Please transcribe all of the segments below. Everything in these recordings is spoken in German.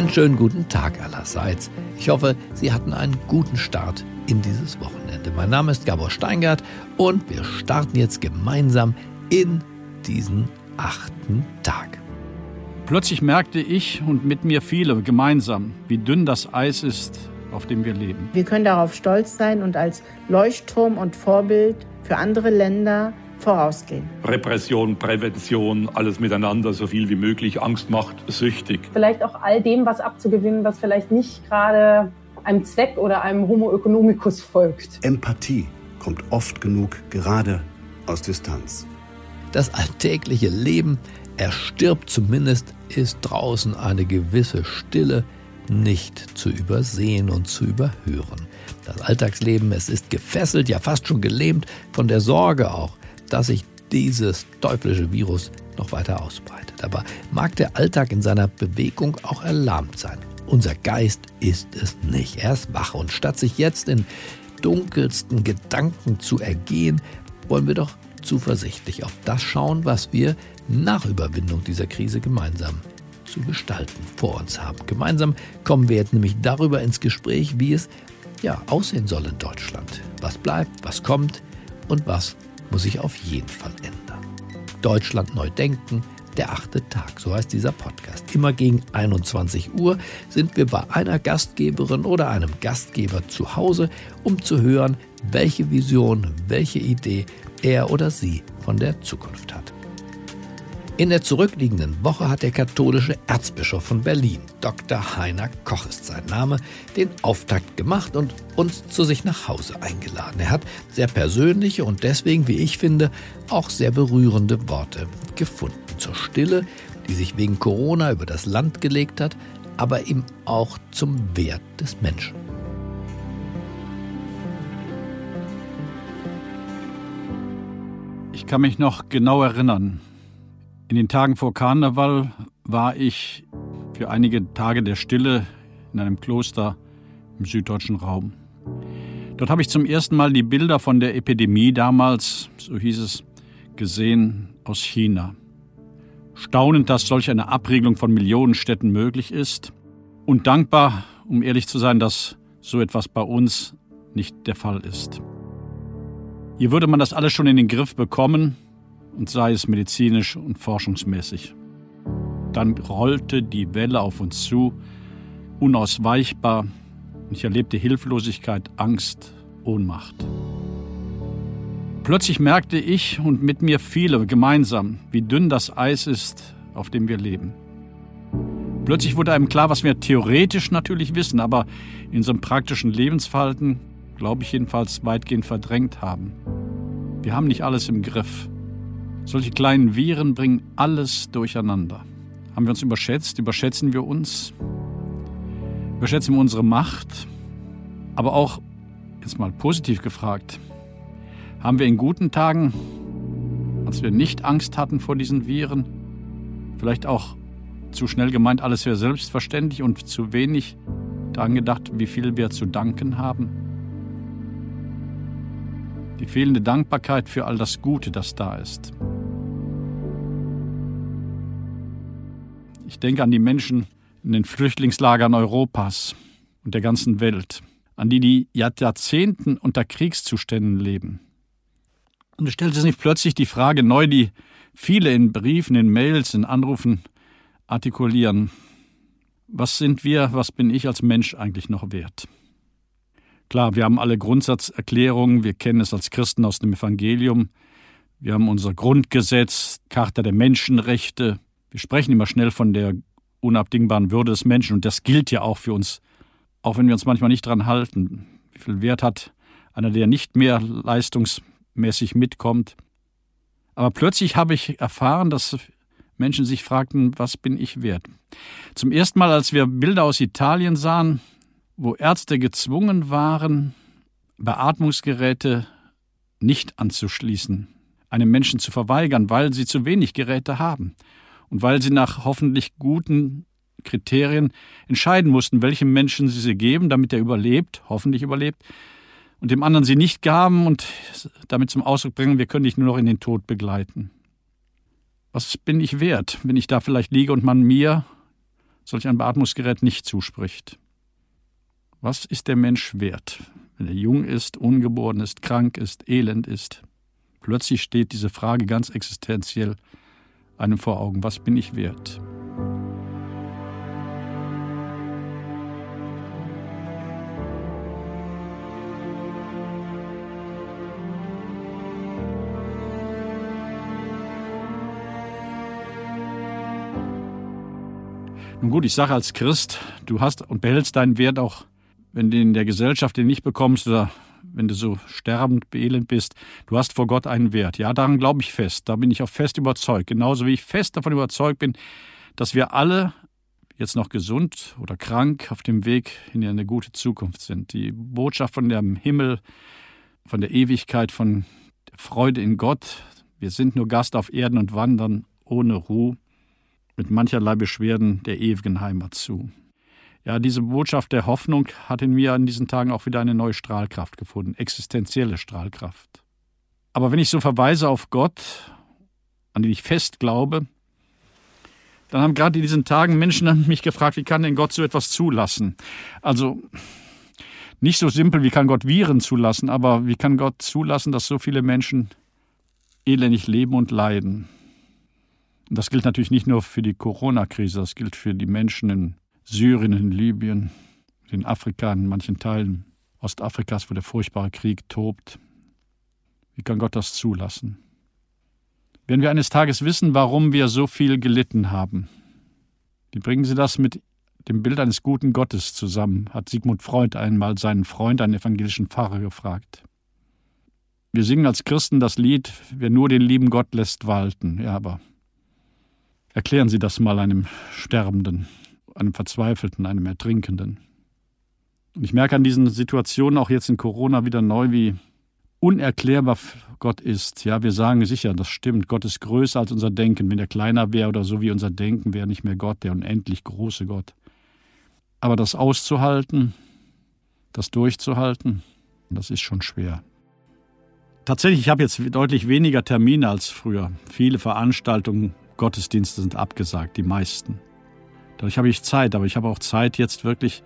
Einen schönen guten Tag allerseits. Ich hoffe, Sie hatten einen guten Start in dieses Wochenende. Mein Name ist Gabor Steingart und wir starten jetzt gemeinsam in diesen achten Tag. Plötzlich merkte ich und mit mir viele gemeinsam, wie dünn das Eis ist, auf dem wir leben. Wir können darauf stolz sein und als Leuchtturm und Vorbild für andere Länder vorausgehen. Repression, Prävention, alles miteinander, so viel wie möglich. Angst macht süchtig. Vielleicht auch all dem was abzugewinnen, was vielleicht nicht gerade einem Zweck oder einem Homo economicus folgt. Empathie kommt oft genug gerade aus Distanz. Das alltägliche Leben erstirbt zumindest, ist draußen eine gewisse Stille nicht zu übersehen und zu überhören. Das Alltagsleben, es ist gefesselt, ja fast schon gelähmt von der Sorge auch, dass sich dieses teuflische Virus noch weiter ausbreitet. Aber mag der Alltag in seiner Bewegung auch erlahmt sein. Unser Geist ist es nicht. Er ist wach und statt sich jetzt in dunkelsten Gedanken zu ergehen, wollen wir doch zuversichtlich auf das schauen, was wir nach Überwindung dieser Krise gemeinsam zu gestalten vor uns haben. Gemeinsam kommen wir jetzt nämlich darüber ins Gespräch, wie es ja aussehen soll in Deutschland. Was bleibt, was kommt und was muss sich auf jeden Fall ändern. Deutschland neu denken, der achte Tag, so heißt dieser Podcast. Immer gegen 21 Uhr sind wir bei einer Gastgeberin oder einem Gastgeber zu Hause, um zu hören, welche Vision, welche Idee er oder sie von der Zukunft hat. In der zurückliegenden Woche hat der katholische Erzbischof von Berlin, Dr. Heiner Koch ist sein Name, den Auftakt gemacht und uns zu sich nach Hause eingeladen. Er hat sehr persönliche und deswegen, wie ich finde, auch sehr berührende Worte gefunden zur Stille, die sich wegen Corona über das Land gelegt hat, aber eben auch zum Wert des Menschen. Ich kann mich noch genau erinnern, in den Tagen vor Karneval war ich für einige Tage der Stille in einem Kloster im süddeutschen Raum. Dort habe ich zum ersten Mal die Bilder von der Epidemie damals, so hieß es, gesehen aus China. Staunend, dass solch eine Abriegelung von Millionenstädten möglich ist und dankbar, um ehrlich zu sein, dass so etwas bei uns nicht der Fall ist. Hier würde man das alles schon in den Griff bekommen, und sei es medizinisch und forschungsmäßig. Dann rollte die Welle auf uns zu, unausweichbar, und ich erlebte Hilflosigkeit, Angst, Ohnmacht. Plötzlich merkte ich und mit mir viele gemeinsam, wie dünn das Eis ist, auf dem wir leben. Plötzlich wurde einem klar, was wir theoretisch natürlich wissen, aber in unserem praktischen Lebensverhalten, glaube ich jedenfalls, weitgehend verdrängt haben. Wir haben nicht alles im Griff. Solche kleinen Viren bringen alles durcheinander. Haben wir uns überschätzt? Überschätzen wir uns? Überschätzen wir unsere Macht? Aber auch, jetzt mal positiv gefragt, haben wir in guten Tagen, als wir nicht Angst hatten vor diesen Viren, vielleicht auch zu schnell gemeint, alles wäre selbstverständlich und zu wenig daran gedacht, wie viel wir zu danken haben? Die fehlende Dankbarkeit für all das Gute, das da ist. Ich denke an die Menschen in den Flüchtlingslagern Europas und der ganzen Welt, an die die Jahrzehnten unter Kriegszuständen leben. Und es stellt sich plötzlich die Frage neu, die viele in Briefen, in Mails, in Anrufen artikulieren. Was sind wir, was bin ich als Mensch eigentlich noch wert? Klar, wir haben alle Grundsatzerklärungen, wir kennen es als Christen aus dem Evangelium, wir haben unser Grundgesetz, Charta der Menschenrechte, wir sprechen immer schnell von der unabdingbaren Würde des Menschen und das gilt ja auch für uns, auch wenn wir uns manchmal nicht dran halten. Wie viel Wert hat einer, der nicht mehr leistungsmäßig mitkommt? Aber plötzlich habe ich erfahren, dass Menschen sich fragten, was bin ich wert? Zum ersten Mal, als wir Bilder aus Italien sahen, wo Ärzte gezwungen waren, Beatmungsgeräte nicht anzuschließen, einem Menschen zu verweigern, weil sie zu wenig Geräte haben und weil sie nach hoffentlich guten Kriterien entscheiden mussten, welchem Menschen sie sie geben, damit er überlebt, hoffentlich überlebt, und dem anderen sie nicht gaben und damit zum Ausdruck bringen, wir können dich nur noch in den Tod begleiten. Was bin ich wert, wenn ich da vielleicht liege und man mir solch ein Beatmungsgerät nicht zuspricht. Was ist der Mensch wert, wenn er jung ist, ungeboren ist, krank ist, elend ist? Plötzlich steht diese Frage ganz existenziell einem vor Augen. Was bin ich wert? Nun gut, ich sage als Christ, du hast und behältst deinen Wert auch, wenn du in der Gesellschaft den nicht bekommst oder wenn du so sterbend, beelend bist, du hast vor Gott einen Wert. Ja, daran glaube ich fest. Da bin ich auch fest überzeugt. Genauso wie ich fest davon überzeugt bin, dass wir alle jetzt noch gesund oder krank auf dem Weg in eine gute Zukunft sind. Die Botschaft von dem Himmel, von der Ewigkeit, von der Freude in Gott. Wir sind nur Gast auf Erden und wandern ohne Ruhe mit mancherlei Beschwerden der ewigen Heimat zu. Ja, diese Botschaft der Hoffnung hat in mir an diesen Tagen auch wieder eine neue Strahlkraft gefunden, existenzielle Strahlkraft. Aber wenn ich so verweise auf Gott, an den ich fest glaube, dann haben gerade in diesen Tagen Menschen mich gefragt, wie kann denn Gott so etwas zulassen? Also nicht so simpel, wie kann Gott Viren zulassen, aber wie kann Gott zulassen, dass so viele Menschen elendig leben und leiden? Und das gilt natürlich nicht nur für die Corona-Krise, das gilt für die Menschen in Syrien, in Libyen, in Afrika, in manchen Teilen Ostafrikas, wo der furchtbare Krieg tobt. Wie kann Gott das zulassen? Wenn wir eines Tages wissen, warum wir so viel gelitten haben, wie bringen Sie das mit dem Bild eines guten Gottes zusammen, hat Sigmund Freud einmal seinen Freund, einen evangelischen Pfarrer, gefragt. Wir singen als Christen das Lied, wer nur den lieben Gott lässt walten. Ja, aber erklären Sie das mal einem Sterbenden einem Verzweifelten, einem Ertrinkenden. Und ich merke an diesen Situationen auch jetzt in Corona wieder neu, wie unerklärbar Gott ist. Ja, wir sagen sicher, das stimmt. Gott ist größer als unser Denken. Wenn er kleiner wäre oder so wie unser Denken, wäre nicht mehr Gott, der unendlich große Gott. Aber das auszuhalten, das durchzuhalten, das ist schon schwer. Tatsächlich, ich habe jetzt deutlich weniger Termine als früher. Viele Veranstaltungen, Gottesdienste sind abgesagt, die meisten. Dadurch habe ich Zeit, aber ich habe auch Zeit, jetzt wirklich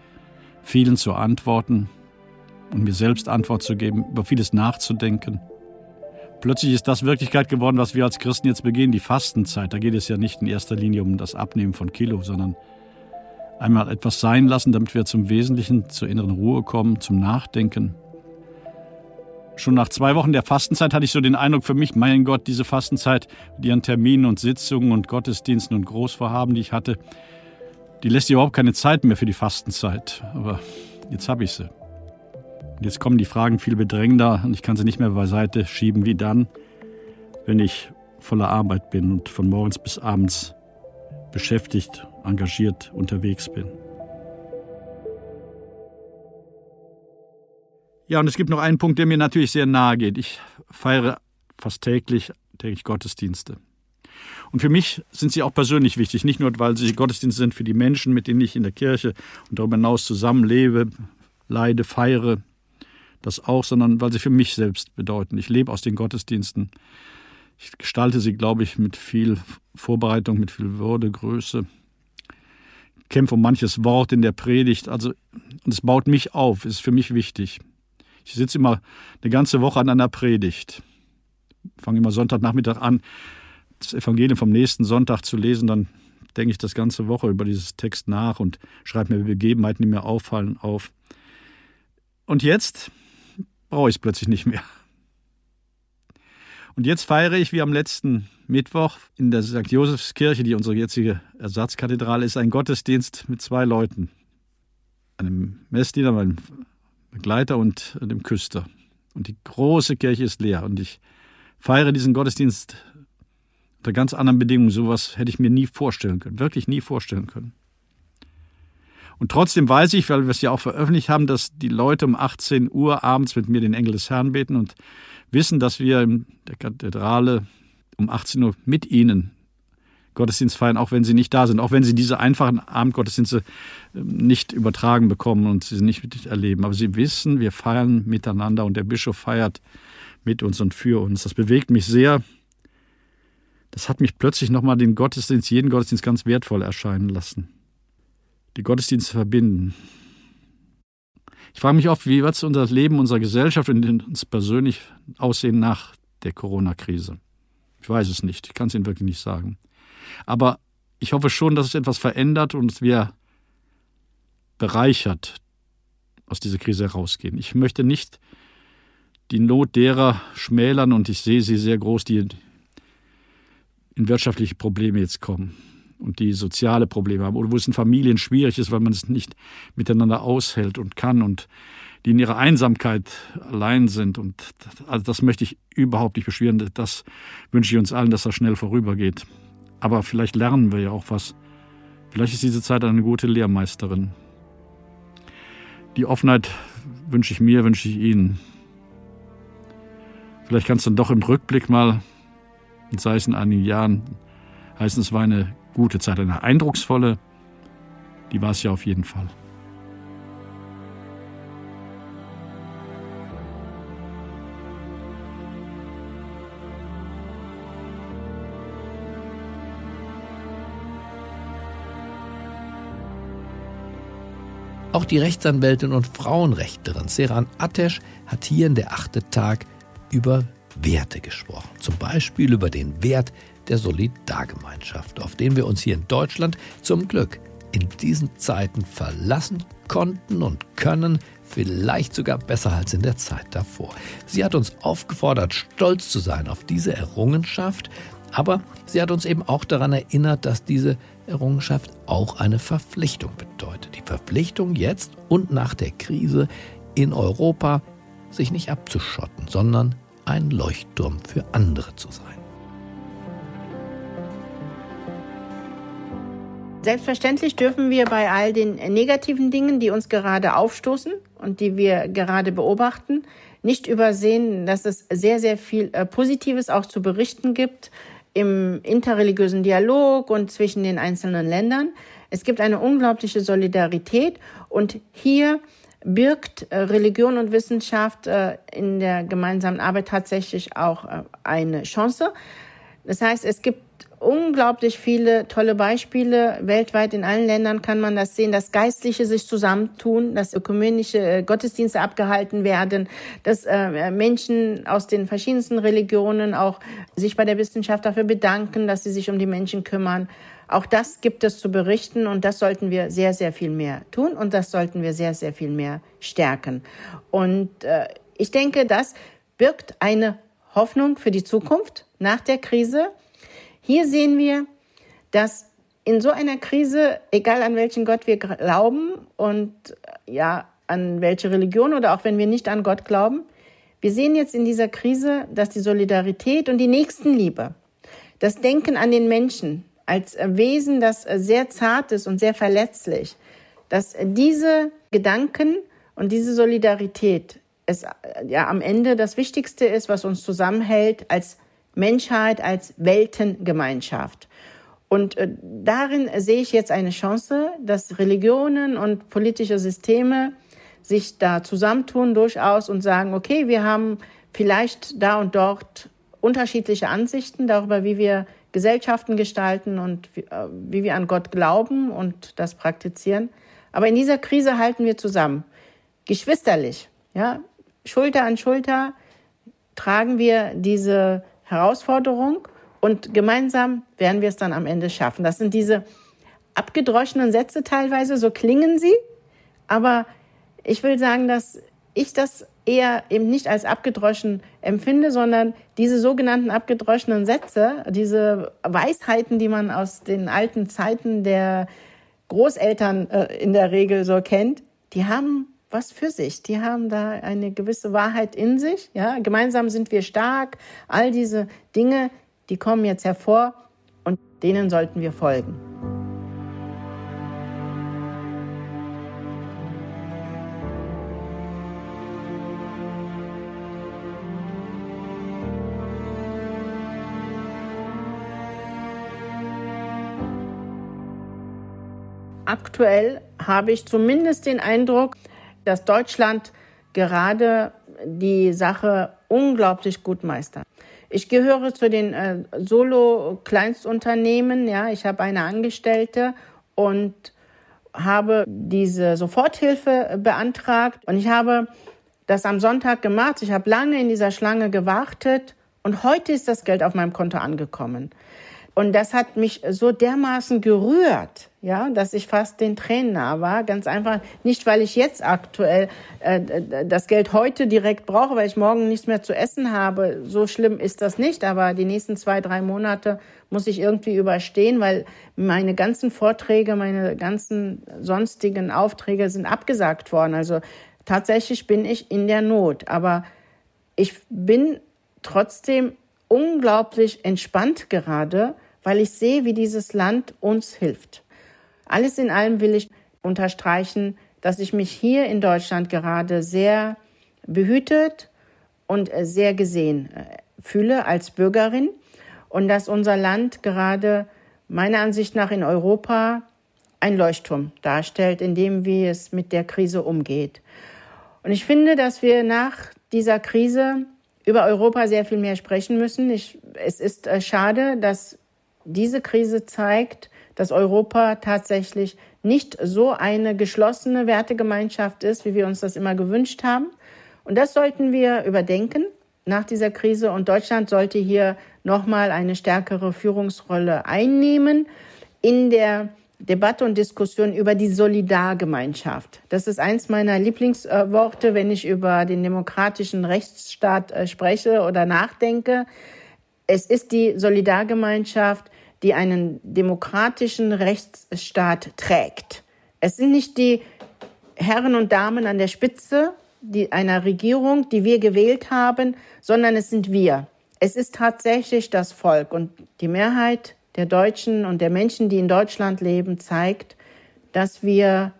vielen zu antworten und mir selbst Antwort zu geben, über vieles nachzudenken. Plötzlich ist das Wirklichkeit geworden, was wir als Christen jetzt begehen, die Fastenzeit. Da geht es ja nicht in erster Linie um das Abnehmen von Kilo, sondern einmal etwas sein lassen, damit wir zum Wesentlichen, zur inneren Ruhe kommen, zum Nachdenken. Schon nach zwei Wochen der Fastenzeit hatte ich so den Eindruck für mich, mein Gott, diese Fastenzeit mit ihren Terminen und Sitzungen und Gottesdiensten und Großvorhaben, die ich hatte, die lässt dir überhaupt keine Zeit mehr für die Fastenzeit. Aber jetzt habe ich sie. Und jetzt kommen die Fragen viel bedrängender und ich kann sie nicht mehr beiseite schieben wie dann, wenn ich voller Arbeit bin und von morgens bis abends beschäftigt, engagiert unterwegs bin. Ja, und es gibt noch einen Punkt, der mir natürlich sehr nahe geht. Ich feiere fast täglich, täglich Gottesdienste. Und für mich sind sie auch persönlich wichtig, nicht nur, weil sie Gottesdienste sind für die Menschen, mit denen ich in der Kirche und darüber hinaus zusammenlebe, leide, feiere, das auch, sondern weil sie für mich selbst bedeuten. Ich lebe aus den Gottesdiensten. Ich gestalte sie, glaube ich, mit viel Vorbereitung, mit viel Würde, Größe. Ich kämpfe um manches Wort in der Predigt. Also, und es baut mich auf, ist für mich wichtig. Ich sitze immer eine ganze Woche an einer Predigt. Fange immer Sonntagnachmittag an, das Evangelium vom nächsten Sonntag zu lesen, dann denke ich das ganze Woche über dieses Text nach und schreibe mir Begebenheiten, die mir auffallen, auf. Und jetzt brauche ich es plötzlich nicht mehr. Und jetzt feiere ich wie am letzten Mittwoch in der St. Josefskirche, die unsere jetzige Ersatzkathedrale ist, einen Gottesdienst mit zwei Leuten. Einem Messdiener, meinem Begleiter und dem Küster. Und die große Kirche ist leer. Und ich feiere diesen Gottesdienst unter ganz anderen Bedingungen. Sowas hätte ich mir nie vorstellen können, wirklich nie vorstellen können. Und trotzdem weiß ich, weil wir es ja auch veröffentlicht haben, dass die Leute um 18 Uhr abends mit mir den Engel des Herrn beten und wissen, dass wir in der Kathedrale um 18 Uhr mit ihnen Gottesdienst feiern, auch wenn sie nicht da sind, auch wenn sie diese einfachen Abendgottesdienste ähm, nicht übertragen bekommen und sie nicht miterleben. Aber sie wissen, wir feiern miteinander und der Bischof feiert mit uns und für uns. Das bewegt mich sehr das hat mich plötzlich nochmal den Gottesdienst, jeden Gottesdienst ganz wertvoll erscheinen lassen. die Gottesdienste verbinden. Ich frage mich oft, wie wird unser Leben, unsere Gesellschaft und uns persönlich aussehen nach der Corona-Krise? Ich weiß es nicht, ich kann es Ihnen wirklich nicht sagen. Aber ich hoffe schon, dass es etwas verändert und wir bereichert aus dieser Krise herausgehen. Ich möchte nicht die Not derer schmälern und ich sehe sie sehr groß, die in wirtschaftliche Probleme jetzt kommen und die soziale Probleme haben oder wo es in Familien schwierig ist, weil man es nicht miteinander aushält und kann und die in ihrer Einsamkeit allein sind. Und also das möchte ich überhaupt nicht beschweren. Das wünsche ich uns allen, dass das schnell vorübergeht. Aber vielleicht lernen wir ja auch was. Vielleicht ist diese Zeit eine gute Lehrmeisterin. Die Offenheit wünsche ich mir, wünsche ich Ihnen. Vielleicht kannst du dann doch im Rückblick mal, sei es in einigen Jahren, heißen, es war eine gute Zeit, eine eindrucksvolle, die war es ja auf jeden Fall. Auch die Rechtsanwältin und Frauenrechterin Seran Atesh hat hier in der achte Tag über Werte gesprochen. Zum Beispiel über den Wert der Solidargemeinschaft, auf den wir uns hier in Deutschland zum Glück in diesen Zeiten verlassen konnten und können, vielleicht sogar besser als in der Zeit davor. Sie hat uns aufgefordert, stolz zu sein auf diese Errungenschaft, aber sie hat uns eben auch daran erinnert, dass diese Errungenschaft auch eine Verpflichtung bedeutet. Die Verpflichtung jetzt und nach der Krise in Europa, sich nicht abzuschotten, sondern ein Leuchtturm für andere zu sein. Selbstverständlich dürfen wir bei all den negativen Dingen, die uns gerade aufstoßen und die wir gerade beobachten, nicht übersehen, dass es sehr, sehr viel äh, Positives auch zu berichten gibt im interreligiösen Dialog und zwischen den einzelnen Ländern. Es gibt eine unglaubliche Solidarität und hier birgt äh, Religion und Wissenschaft äh, in der gemeinsamen Arbeit tatsächlich auch eine Chance. Das heißt, es gibt unglaublich viele tolle Beispiele. Weltweit in allen Ländern kann man das sehen, dass Geistliche sich zusammentun, dass ökumenische äh, Gottesdienste abgehalten werden, dass äh, Menschen aus den verschiedensten Religionen auch sich bei der Wissenschaft dafür bedanken, dass sie sich um die Menschen kümmern. Auch das gibt es zu berichten und das sollten wir sehr, sehr viel mehr tun und das sollten wir sehr, sehr viel mehr stärken. Und äh, ich denke, das birgt eine Hoffnung für die Zukunft nach der Krise. Hier sehen wir, dass in so einer Krise, egal an welchen Gott wir glauben und ja, an welche Religion oder auch wenn wir nicht an Gott glauben, wir sehen jetzt in dieser Krise, dass die Solidarität und die Nächstenliebe, das Denken an den Menschen als Wesen, das sehr zart ist und sehr verletzlich, dass diese Gedanken und diese Solidarität es ja am Ende das Wichtigste ist, was uns zusammenhält als Menschheit als Weltengemeinschaft. Und äh, darin sehe ich jetzt eine Chance, dass Religionen und politische Systeme sich da zusammentun durchaus und sagen, okay, wir haben vielleicht da und dort unterschiedliche Ansichten darüber, wie wir Gesellschaften gestalten und wie, äh, wie wir an Gott glauben und das praktizieren. Aber in dieser Krise halten wir zusammen. Geschwisterlich, ja, Schulter an Schulter tragen wir diese Herausforderung und gemeinsam werden wir es dann am Ende schaffen. Das sind diese abgedroschenen Sätze teilweise, so klingen sie, aber ich will sagen, dass ich das eher eben nicht als abgedroschen empfinde, sondern diese sogenannten abgedroschenen Sätze, diese Weisheiten, die man aus den alten Zeiten der Großeltern äh, in der Regel so kennt, die haben was für sich. Die haben da eine gewisse Wahrheit in sich. Ja, gemeinsam sind wir stark. All diese Dinge, die kommen jetzt hervor und denen sollten wir folgen. Aktuell habe ich zumindest den Eindruck, dass Deutschland gerade die Sache unglaublich gut meistert. Ich gehöre zu den äh, Solo-Kleinstunternehmen. Ja, ich habe eine Angestellte und habe diese Soforthilfe beantragt und ich habe das am Sonntag gemacht. Ich habe lange in dieser Schlange gewartet und heute ist das Geld auf meinem Konto angekommen. Und das hat mich so dermaßen gerührt, ja, dass ich fast den Tränen nah war. Ganz einfach nicht, weil ich jetzt aktuell äh, das Geld heute direkt brauche, weil ich morgen nichts mehr zu essen habe. So schlimm ist das nicht, aber die nächsten zwei, drei Monate muss ich irgendwie überstehen, weil meine ganzen Vorträge, meine ganzen sonstigen Aufträge sind abgesagt worden. Also tatsächlich bin ich in der Not, aber ich bin trotzdem unglaublich entspannt gerade, weil ich sehe, wie dieses Land uns hilft. Alles in allem will ich unterstreichen, dass ich mich hier in Deutschland gerade sehr behütet und sehr gesehen äh, fühle als Bürgerin und dass unser Land gerade meiner Ansicht nach in Europa ein Leuchtturm darstellt, in dem wie es mit der Krise umgeht. Und ich finde, dass wir nach dieser Krise über Europa sehr viel mehr sprechen müssen. Ich, es ist äh, schade, dass diese Krise zeigt, dass Europa tatsächlich nicht so eine geschlossene Wertegemeinschaft ist, wie wir uns das immer gewünscht haben. Und das sollten wir überdenken nach dieser Krise. Und Deutschland sollte hier nochmal eine stärkere Führungsrolle einnehmen in der Debatte und Diskussion über die Solidargemeinschaft. Das ist eins meiner Lieblingsworte, wenn ich über den demokratischen Rechtsstaat äh, spreche oder nachdenke. Es ist die Solidargemeinschaft, die einen demokratischen Rechtsstaat trägt. Es sind nicht die Herren und Damen an der Spitze die, einer Regierung, die wir gewählt haben, sondern es sind wir. Es ist tatsächlich das Volk und die Mehrheit der Deutschen und der Menschen, die in Deutschland leben, zeigt, dass wir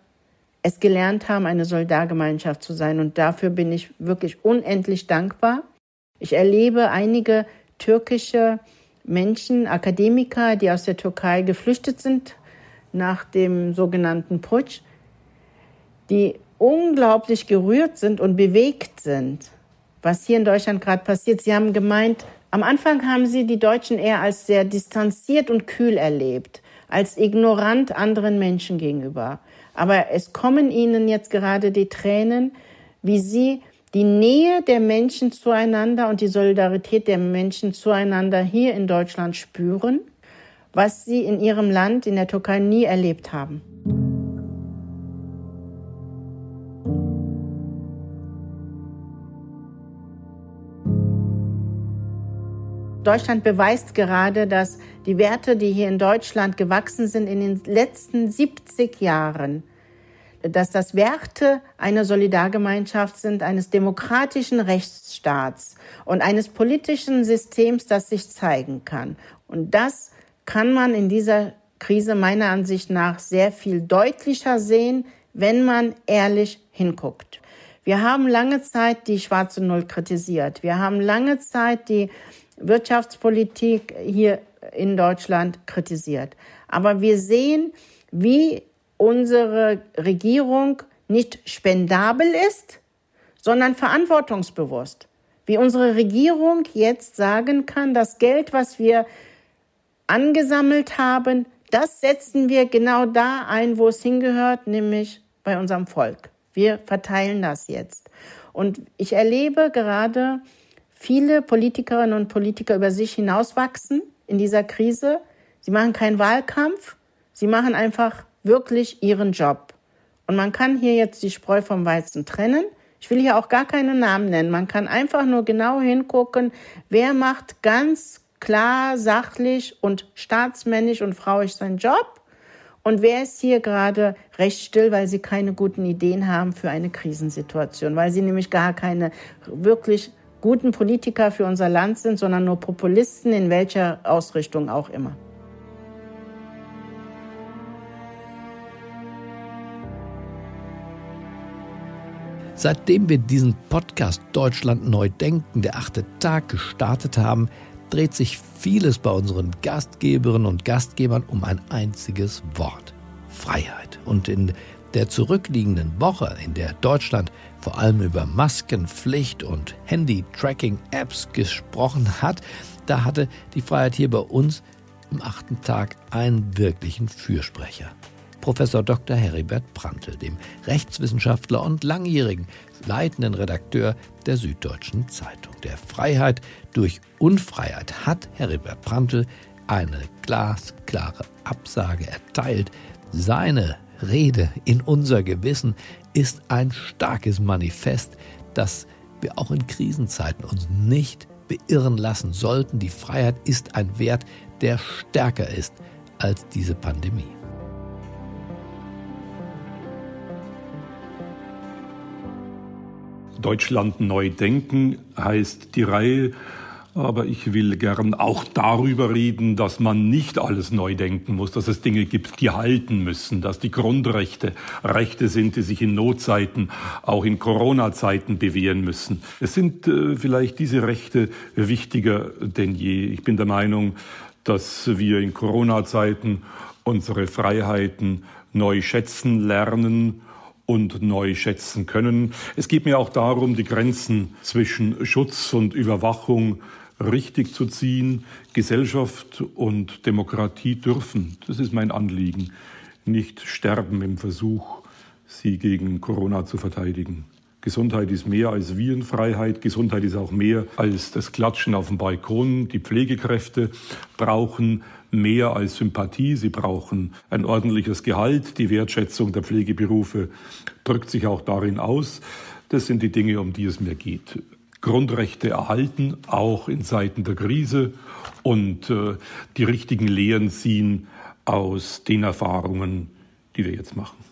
es gelernt haben, eine Solidargemeinschaft zu sein. Und dafür bin ich wirklich unendlich dankbar. Ich erlebe einige türkische Menschen, Akademiker, die aus der Türkei geflüchtet sind nach dem sogenannten Putsch, die unglaublich gerührt sind und bewegt sind, was hier in Deutschland gerade passiert. Sie haben gemeint, am Anfang haben sie die Deutschen eher als sehr distanziert und kühl erlebt, als ignorant anderen Menschen gegenüber. Aber es kommen ihnen jetzt gerade die Tränen, wie sie die Nähe der Menschen zueinander und die Solidarität der Menschen zueinander hier in Deutschland spüren, was sie in ihrem Land, in der Türkei, nie erlebt haben. Deutschland beweist gerade, dass die Werte, die hier in Deutschland gewachsen sind in den letzten 70 Jahren, dass das Werte einer Solidargemeinschaft sind, eines demokratischen Rechtsstaats und eines politischen Systems, das sich zeigen kann. Und das kann man in dieser Krise meiner Ansicht nach sehr viel deutlicher sehen, wenn man ehrlich hinguckt. Wir haben lange Zeit die schwarze Null kritisiert. Wir haben lange Zeit die Wirtschaftspolitik hier in Deutschland kritisiert. Aber wir sehen, wie unsere Regierung nicht spendabel ist, sondern verantwortungsbewusst. Wie unsere Regierung jetzt sagen kann, das Geld, was wir angesammelt haben, das setzen wir genau da ein, wo es hingehört, nämlich bei unserem Volk. Wir verteilen das jetzt. Und ich erlebe gerade viele Politikerinnen und Politiker über sich hinauswachsen in dieser Krise. Sie machen keinen Wahlkampf, sie machen einfach wirklich ihren Job. Und man kann hier jetzt die Spreu vom Weizen trennen. Ich will hier auch gar keine Namen nennen. Man kann einfach nur genau hingucken, wer macht ganz klar, sachlich und staatsmännisch und frauisch seinen Job und wer ist hier gerade recht still, weil sie keine guten Ideen haben für eine Krisensituation, weil sie nämlich gar keine wirklich guten Politiker für unser Land sind, sondern nur Populisten in welcher Ausrichtung auch immer. Seitdem wir diesen Podcast Deutschland neu denken, der achte Tag gestartet haben, dreht sich vieles bei unseren Gastgeberinnen und Gastgebern um ein einziges Wort. Freiheit. Und in der zurückliegenden Woche, in der Deutschland vor allem über Maskenpflicht und Handy-Tracking-Apps gesprochen hat, da hatte die Freiheit hier bei uns im achten Tag einen wirklichen Fürsprecher. Professor Dr. Heribert Prantl, dem Rechtswissenschaftler und langjährigen leitenden Redakteur der Süddeutschen Zeitung. Der Freiheit durch Unfreiheit hat Heribert Prantl eine glasklare Absage erteilt. Seine Rede in unser Gewissen ist ein starkes Manifest, das wir auch in Krisenzeiten uns nicht beirren lassen sollten. Die Freiheit ist ein Wert, der stärker ist als diese Pandemie. Deutschland neu denken heißt die Reihe aber ich will gern auch darüber reden, dass man nicht alles neu denken muss, dass es Dinge gibt, die halten müssen, dass die Grundrechte Rechte sind, die sich in Notzeiten, auch in Corona-Zeiten bewähren müssen. Es sind äh, vielleicht diese Rechte wichtiger denn je. Ich bin der Meinung, dass wir in Corona-Zeiten unsere Freiheiten neu schätzen lernen und neu schätzen können. Es geht mir auch darum, die Grenzen zwischen Schutz und Überwachung richtig zu ziehen. Gesellschaft und Demokratie dürfen, das ist mein Anliegen, nicht sterben im Versuch, sie gegen Corona zu verteidigen. Gesundheit ist mehr als Virenfreiheit. Gesundheit ist auch mehr als das Klatschen auf dem Balkon. Die Pflegekräfte brauchen mehr als Sympathie. Sie brauchen ein ordentliches Gehalt. Die Wertschätzung der Pflegeberufe drückt sich auch darin aus. Das sind die Dinge, um die es mir geht. Grundrechte erhalten, auch in Zeiten der Krise und äh, die richtigen Lehren ziehen aus den Erfahrungen, die wir jetzt machen.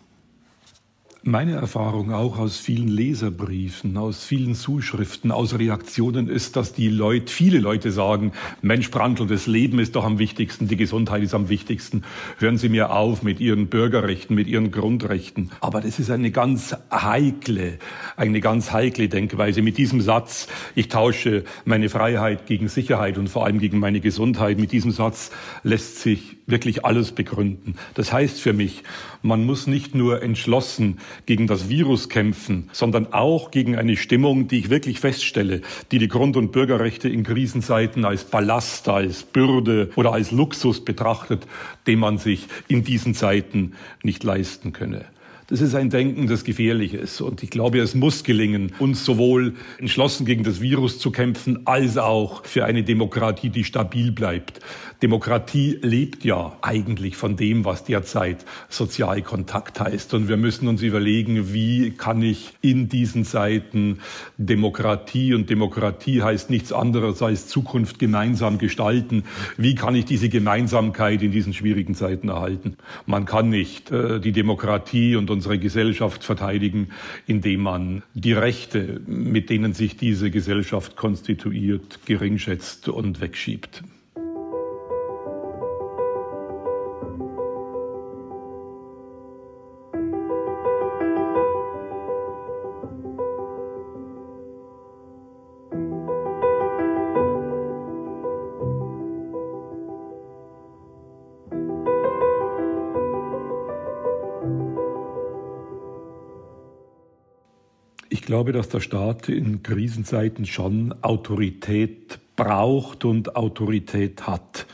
Meine Erfahrung auch aus vielen Leserbriefen, aus vielen Zuschriften, aus Reaktionen ist, dass die Leute, viele Leute sagen, Mensch Brandl, das Leben ist doch am wichtigsten, die Gesundheit ist am wichtigsten. Hören Sie mir auf mit Ihren Bürgerrechten, mit Ihren Grundrechten. Aber das ist eine ganz heikle, eine ganz heikle Denkweise. Mit diesem Satz, ich tausche meine Freiheit gegen Sicherheit und vor allem gegen meine Gesundheit, mit diesem Satz lässt sich wirklich alles begründen. Das heißt für mich, man muss nicht nur entschlossen gegen das Virus kämpfen, sondern auch gegen eine Stimmung, die ich wirklich feststelle, die die Grund- und Bürgerrechte in Krisenzeiten als Ballast, als Bürde oder als Luxus betrachtet, den man sich in diesen Zeiten nicht leisten könne. Das ist ein Denken, das gefährlich ist. Und ich glaube, es muss gelingen, uns sowohl entschlossen gegen das Virus zu kämpfen, als auch für eine Demokratie, die stabil bleibt. Demokratie lebt ja eigentlich von dem, was derzeit Sozialkontakt heißt. Und wir müssen uns überlegen, wie kann ich in diesen Zeiten Demokratie, und Demokratie heißt nichts anderes als Zukunft gemeinsam gestalten, wie kann ich diese Gemeinsamkeit in diesen schwierigen Zeiten erhalten? Man kann nicht äh, die Demokratie und unsere Gesellschaft verteidigen, indem man die Rechte, mit denen sich diese Gesellschaft konstituiert, geringschätzt und wegschiebt. Glaube, dass der Staat in Krisenzeiten schon Autorität braucht und Autorität hat.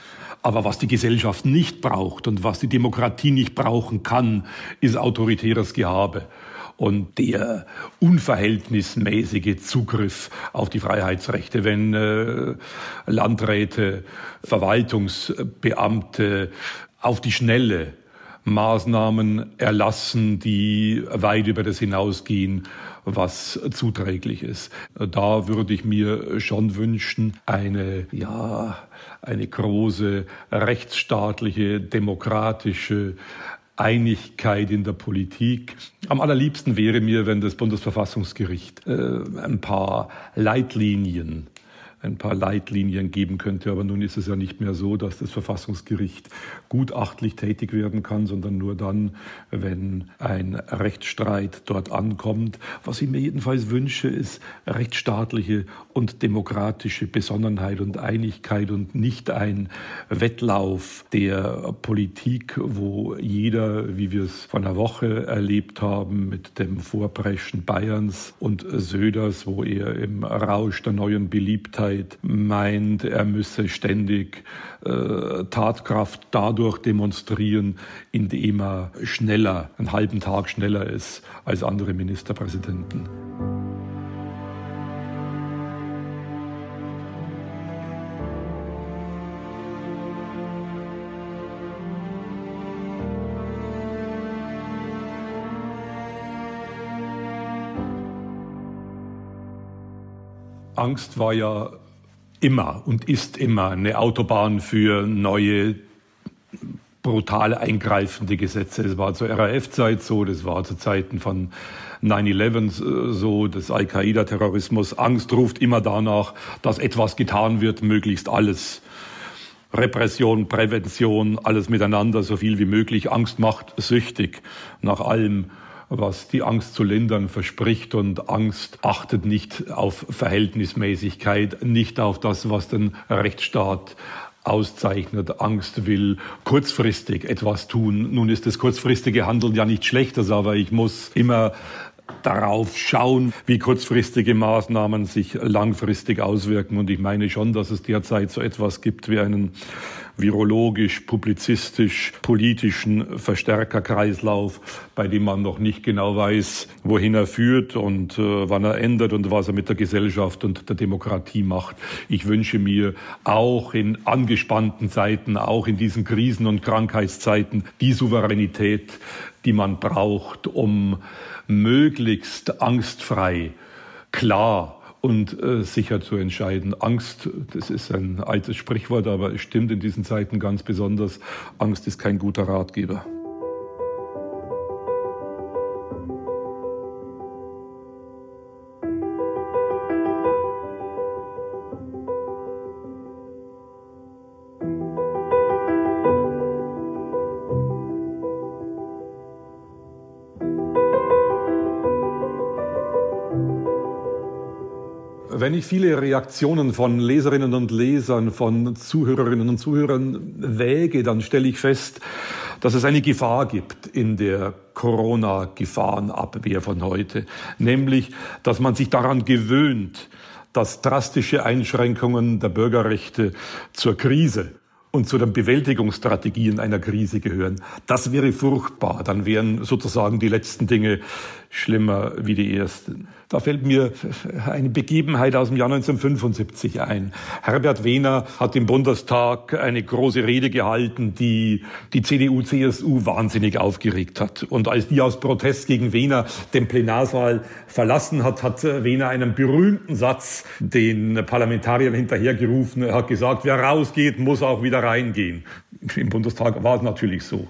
Aber was die Gesellschaft nicht braucht und was die Demokratie nicht brauchen kann, ist autoritäres Gehabe und der unverhältnismäßige Zugriff auf die Freiheitsrechte, wenn äh, Landräte, Verwaltungsbeamte auf die Schnelle Maßnahmen erlassen, die weit über das hinausgehen, was zuträglich ist. Da würde ich mir schon wünschen, eine, ja, eine große rechtsstaatliche, demokratische Einigkeit in der Politik. Am allerliebsten wäre mir, wenn das Bundesverfassungsgericht äh, ein paar Leitlinien ein paar Leitlinien geben könnte. Aber nun ist es ja nicht mehr so, dass das Verfassungsgericht gutachtlich tätig werden kann, sondern nur dann, wenn ein Rechtsstreit dort ankommt. Was ich mir jedenfalls wünsche, ist rechtsstaatliche und demokratische Besonnenheit und Einigkeit und nicht ein Wettlauf der Politik, wo jeder, wie wir es vor einer Woche erlebt haben, mit dem Vorpreschen Bayerns und Söders, wo er im Rausch der neuen Beliebtheit Öffentlichkeit meint, er müsse ständig äh, Tatkraft dadurch demonstrieren, indem er schneller, einen halben Tag schneller ist als andere Ministerpräsidenten. Angst war ja immer und ist immer eine Autobahn für neue brutal eingreifende Gesetze. Das war zur RAF-Zeit so, das war zu Zeiten von 9-11 äh, so, des Al-Qaida-Terrorismus. Angst ruft immer danach, dass etwas getan wird, möglichst alles. Repression, Prävention, alles miteinander, so viel wie möglich. Angst macht süchtig nach allem was die Angst zu lindern verspricht und Angst achtet nicht auf Verhältnismäßigkeit, nicht auf das, was den Rechtsstaat auszeichnet. Angst will kurzfristig etwas tun. Nun ist das kurzfristige Handeln ja nicht schlechtes, aber ich muss immer darauf schauen, wie kurzfristige Maßnahmen sich langfristig auswirken. Und ich meine schon, dass es derzeit so etwas gibt wie einen virologisch, publizistisch, politischen Verstärkerkreislauf, bei dem man noch nicht genau weiß, wohin er führt und äh, wann er endet und was er mit der Gesellschaft und der Demokratie macht. Ich wünsche mir auch in angespannten Zeiten, auch in diesen Krisen- und Krankheitszeiten, die Souveränität, die man braucht, um möglichst angstfrei, klar und äh, sicher zu entscheiden. Angst, das ist ein altes Sprichwort, aber es stimmt in diesen Zeiten ganz besonders. Angst ist kein guter Ratgeber. Ich viele Reaktionen von Leserinnen und Lesern, von Zuhörerinnen und Zuhörern wäge, dann stelle ich fest, dass es eine Gefahr gibt in der Corona-Gefahrenabwehr von heute, nämlich, dass man sich daran gewöhnt, dass drastische Einschränkungen der Bürgerrechte zur Krise und zu den Bewältigungsstrategien einer Krise gehören. Das wäre furchtbar. Dann wären sozusagen die letzten Dinge schlimmer wie die ersten. Da fällt mir eine Begebenheit aus dem Jahr 1975 ein. Herbert Wehner hat im Bundestag eine große Rede gehalten, die die CDU-CSU wahnsinnig aufgeregt hat. Und als die aus Protest gegen Wehner den Plenarsaal verlassen hat, hat Wehner einen berühmten Satz den Parlamentariern hinterhergerufen. Er hat gesagt, wer rausgeht, muss auch wieder reingehen. Im Bundestag war es natürlich so.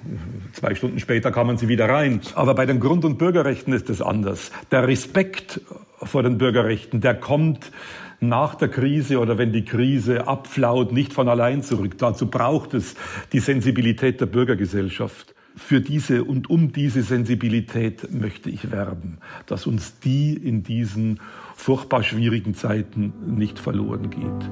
Zwei Stunden später kamen sie wieder rein. Aber bei den Grund- und Bürgerrechten ist es anders. Der Respekt vor den Bürgerrechten, der kommt nach der Krise oder wenn die Krise abflaut, nicht von allein zurück. Dazu braucht es die Sensibilität der Bürgergesellschaft. Für diese und um diese Sensibilität möchte ich werben, dass uns die in diesen furchtbar schwierigen Zeiten nicht verloren geht.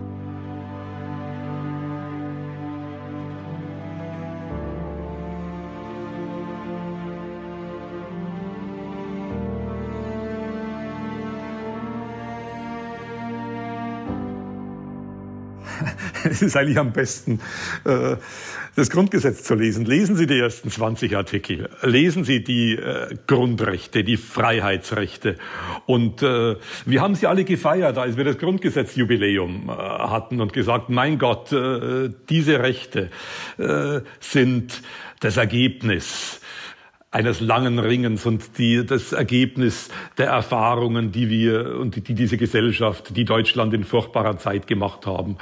Es ist eigentlich am besten, äh, das Grundgesetz zu lesen. Lesen Sie die ersten 20 Artikel. Lesen Sie die äh, Grundrechte, die Freiheitsrechte. Und äh, wir haben sie alle gefeiert, als wir das Grundgesetzjubiläum hatten und gesagt, mein Gott, diese Rechte sind das Ergebnis eines langen Ringens und die, das Ergebnis der Erfahrungen, die wir und die, die diese Gesellschaft, die Deutschland in furchtbarer Zeit gemacht haben.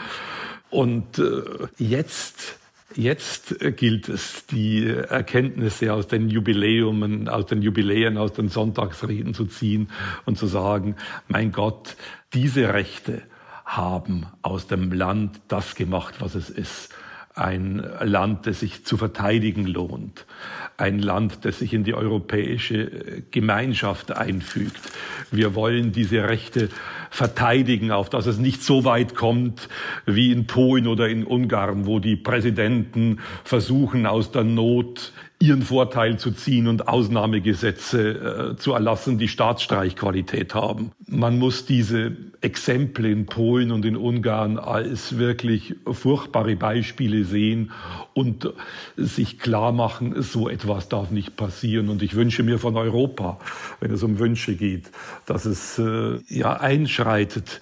Und äh, jetzt Jetzt gilt es, die Erkenntnisse aus den Jubiläumen, aus den Jubiläen, aus den Sonntagsreden zu ziehen und zu sagen, mein Gott, diese Rechte haben aus dem Land das gemacht, was es ist. Ein Land, das sich zu verteidigen lohnt ein Land, das sich in die europäische Gemeinschaft einfügt. Wir wollen diese Rechte verteidigen, auf dass es nicht so weit kommt wie in Polen oder in Ungarn, wo die Präsidenten versuchen, aus der Not ihren Vorteil zu ziehen und Ausnahmegesetze äh, zu erlassen, die Staatsstreichqualität haben. Man muss diese Exempel in Polen und in Ungarn als wirklich furchtbare Beispiele sehen und sich klar machen, so etwas darf nicht passieren. Und ich wünsche mir von Europa, wenn es um Wünsche geht, dass es äh, ja einschreitet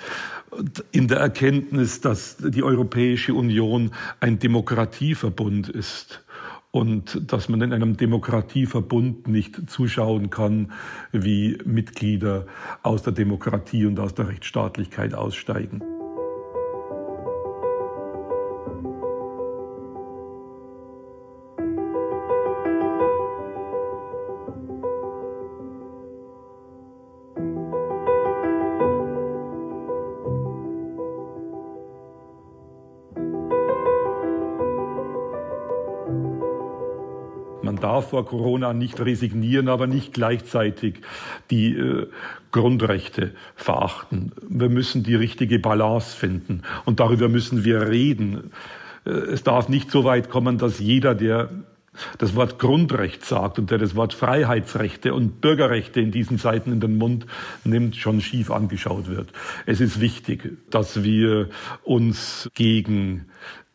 in der Erkenntnis, dass die Europäische Union ein Demokratieverbund ist und dass man in einem Demokratieverbund nicht zuschauen kann, wie Mitglieder aus der Demokratie und aus der Rechtsstaatlichkeit aussteigen. Darf vor Corona nicht resignieren, aber nicht gleichzeitig die äh, Grundrechte verachten. Wir müssen die richtige Balance finden und darüber müssen wir reden. Äh, es darf nicht so weit kommen, dass jeder, der das Wort Grundrecht sagt und der das Wort Freiheitsrechte und Bürgerrechte in diesen Zeiten in den Mund nimmt, schon schief angeschaut wird. Es ist wichtig, dass wir uns gegen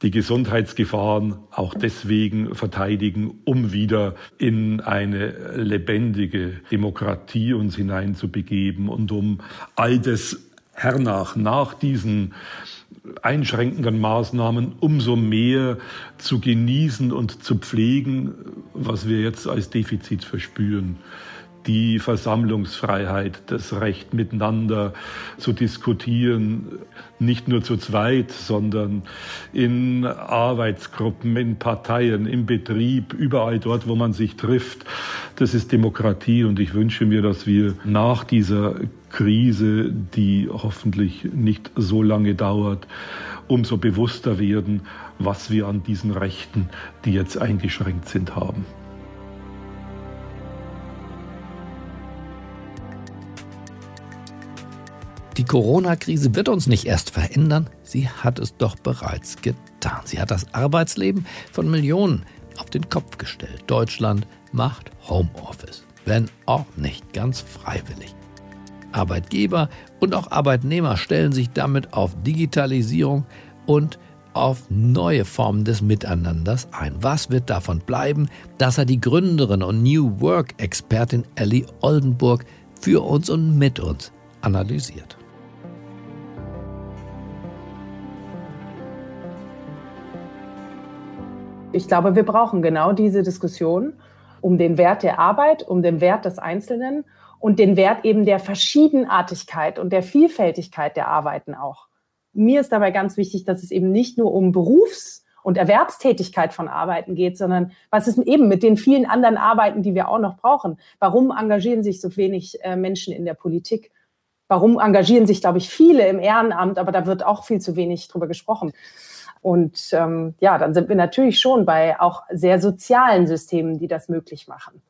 die Gesundheitsgefahren auch deswegen verteidigen, um wieder in eine lebendige Demokratie uns hineinzubegeben und um all das hernach, nach diesen einschränkenden Maßnahmen umso mehr zu genießen und zu pflegen, was wir jetzt als Defizit verspüren die Versammlungsfreiheit, das Recht miteinander zu diskutieren, nicht nur zu zweit, sondern in Arbeitsgruppen, in Parteien, im Betrieb, überall dort, wo man sich trifft. Das ist Demokratie und ich wünsche mir, dass wir nach dieser Krise, die hoffentlich nicht so lange dauert, umso bewusster werden, was wir an diesen Rechten, die jetzt eingeschränkt sind, haben. Die Corona-Krise wird uns nicht erst verändern, sie hat es doch bereits getan. Sie hat das Arbeitsleben von Millionen auf den Kopf gestellt. Deutschland macht Homeoffice, wenn auch nicht ganz freiwillig. Arbeitgeber und auch Arbeitnehmer stellen sich damit auf Digitalisierung und auf neue Formen des Miteinanders ein. Was wird davon bleiben? Das hat die Gründerin und New Work-Expertin Ellie Oldenburg für uns und mit uns analysiert. Ich glaube, wir brauchen genau diese Diskussion um den Wert der Arbeit, um den Wert des Einzelnen und den Wert eben der Verschiedenartigkeit und der Vielfältigkeit der Arbeiten auch. Mir ist dabei ganz wichtig, dass es eben nicht nur um Berufs- und Erwerbstätigkeit von Arbeiten geht, sondern was ist eben mit den vielen anderen Arbeiten, die wir auch noch brauchen? Warum engagieren sich so wenig äh, Menschen in der Politik? Warum engagieren sich, glaube ich, viele im Ehrenamt, aber da wird auch viel zu wenig drüber gesprochen. Und ähm, ja, dann sind wir natürlich schon bei auch sehr sozialen Systemen, die das möglich machen.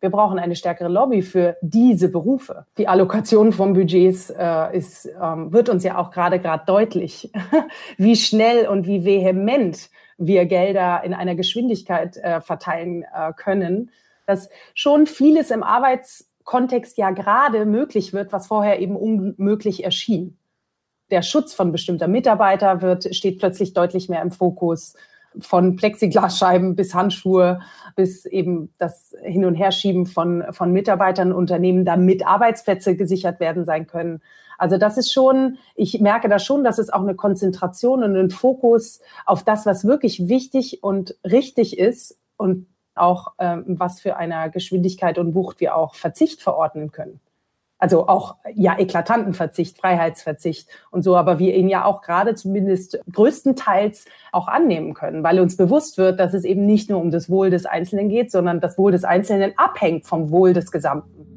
Wir brauchen eine stärkere Lobby für diese Berufe. Die Allokation von Budgets äh, ist, ähm, wird uns ja auch gerade gerade deutlich, wie schnell und wie vehement wir Gelder in einer Geschwindigkeit äh, verteilen äh, können, dass schon vieles im Arbeitskontext ja gerade möglich wird, was vorher eben unmöglich erschien der Schutz von bestimmter Mitarbeiter wird, steht plötzlich deutlich mehr im Fokus. Von Plexiglasscheiben bis Handschuhe, bis eben das Hin- und Herschieben von, von Mitarbeitern, Unternehmen, damit Arbeitsplätze gesichert werden sein können. Also das ist schon, ich merke da schon, dass es auch eine Konzentration und ein Fokus auf das, was wirklich wichtig und richtig ist und auch ähm, was für einer Geschwindigkeit und Wucht wir auch Verzicht verordnen können. Also auch ja eklatanten Verzicht, Freiheitsverzicht und so, aber wir ihn ja auch gerade zumindest größtenteils auch annehmen können, weil uns bewusst wird, dass es eben nicht nur um das Wohl des Einzelnen geht, sondern das Wohl des Einzelnen abhängt vom Wohl des Gesamten.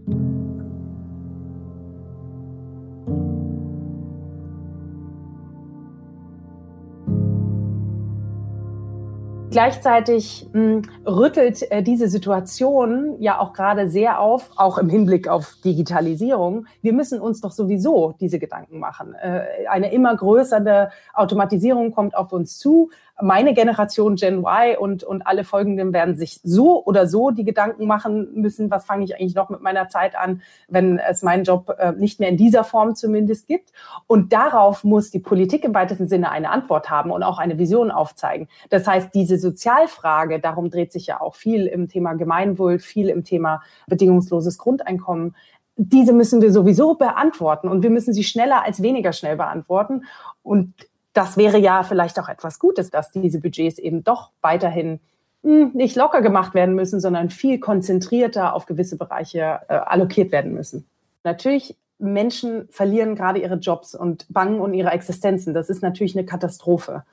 Gleichzeitig mh, hm, rüttelt äh, diese Situation ja auch gerade sehr auf, auch im Hinblick auf Digitalisierung. Wir müssen uns doch sowieso diese Gedanken machen. Äh, eine immer größere Automatisierung kommt auf uns zu. Meine Generation Gen Y und, und alle folgenden werden sich so oder so die Gedanken machen müssen, was fange ich eigentlich noch mit meiner Zeit an, wenn es meinen Job äh, nicht mehr in dieser Form zumindest gibt. Und darauf muss die Politik im weitesten Sinne eine Antwort haben und auch eine Vision aufzeigen. Das heißt, diese Sozialfrage, darum dreht sich ja auch viel im Thema Gemeinwohl, viel im Thema bedingungsloses Grundeinkommen, diese müssen wir sowieso beantworten und wir müssen sie schneller als weniger schnell beantworten. Und das wäre ja vielleicht auch etwas Gutes, dass diese Budgets eben doch weiterhin hm, nicht locker gemacht werden müssen, sondern viel konzentrierter auf gewisse Bereiche äh, allokiert werden müssen. Natürlich, Menschen verlieren gerade ihre Jobs und bangen um ihre Existenzen. Das ist natürlich eine Katastrophe.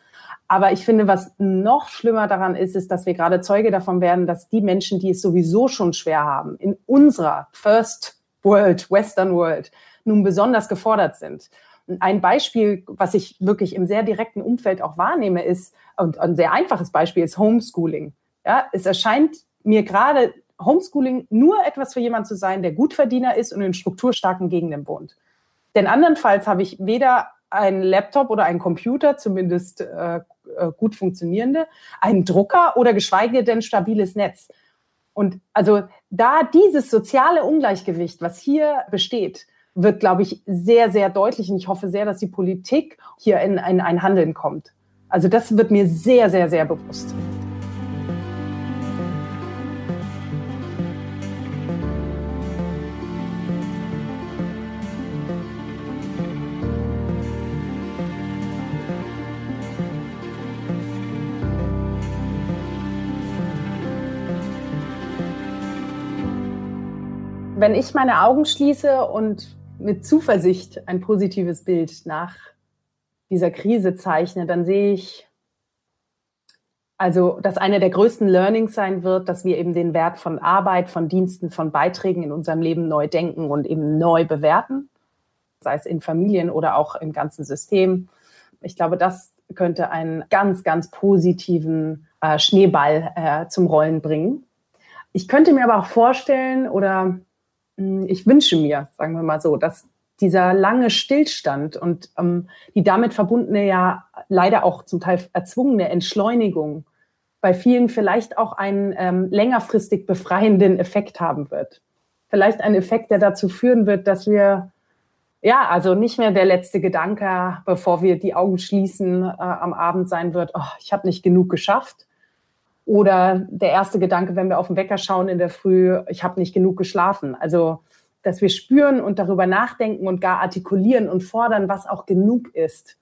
Aber ich finde, was noch schlimmer daran ist, ist, dass wir gerade Zeuge davon werden, dass die Menschen, die es sowieso schon schwer haben, in unserer First World, Western World, nun besonders gefordert sind. Ein Beispiel, was ich wirklich im sehr direkten Umfeld auch wahrnehme, ist, und ein sehr einfaches Beispiel ist Homeschooling. Ja, es erscheint mir gerade Homeschooling nur etwas für jemanden zu sein, der Gutverdiener ist und in strukturstarken Gegenden wohnt. Denn andernfalls habe ich weder einen Laptop oder einen Computer, zumindest äh, äh gut funktionierende, einen Drucker oder geschweige denn stabiles Netz. Und also da dieses soziale Ungleichgewicht, was hier besteht, wird, glaube ich, sehr, sehr deutlich. Und ich hoffe sehr, dass die Politik hier in, in ein Handeln kommt. Also das wird mir sehr, sehr, sehr bewusst. wenn ich meine Augen schließe und mit Zuversicht ein positives Bild nach dieser Krise zeichne, dann sehe ich, also, dass eine der größten Learnings sein wird, dass wir eben den Wert von Arbeit, von Diensten, von Beiträgen in unserem Leben neu denken und eben neu bewerten, sei es in Familien oder auch im ganzen System. Ich glaube, das könnte einen ganz, ganz positiven äh, Schneeball äh, zum Rollen bringen. Ich könnte mir aber auch vorstellen oder ich wünsche mir, sagen wir mal so, dass dieser lange Stillstand und ähm, die damit verbundene ja leider auch zum Teil erzwungene Entschleunigung bei vielen vielleicht auch einen ähm, längerfristig befreienden Effekt haben wird. Vielleicht ein Effekt, der dazu führen wird, dass wir ja, also nicht mehr der letzte Gedanke, bevor wir die Augen schließen, äh, am Abend sein wird, oh, ich habe nicht genug geschafft, oder der erste Gedanke, wenn wir auf den Wecker schauen in der Früh, ich habe nicht genug geschlafen. Also, dass wir spüren und darüber nachdenken und gar artikulieren und fordern, was auch genug ist.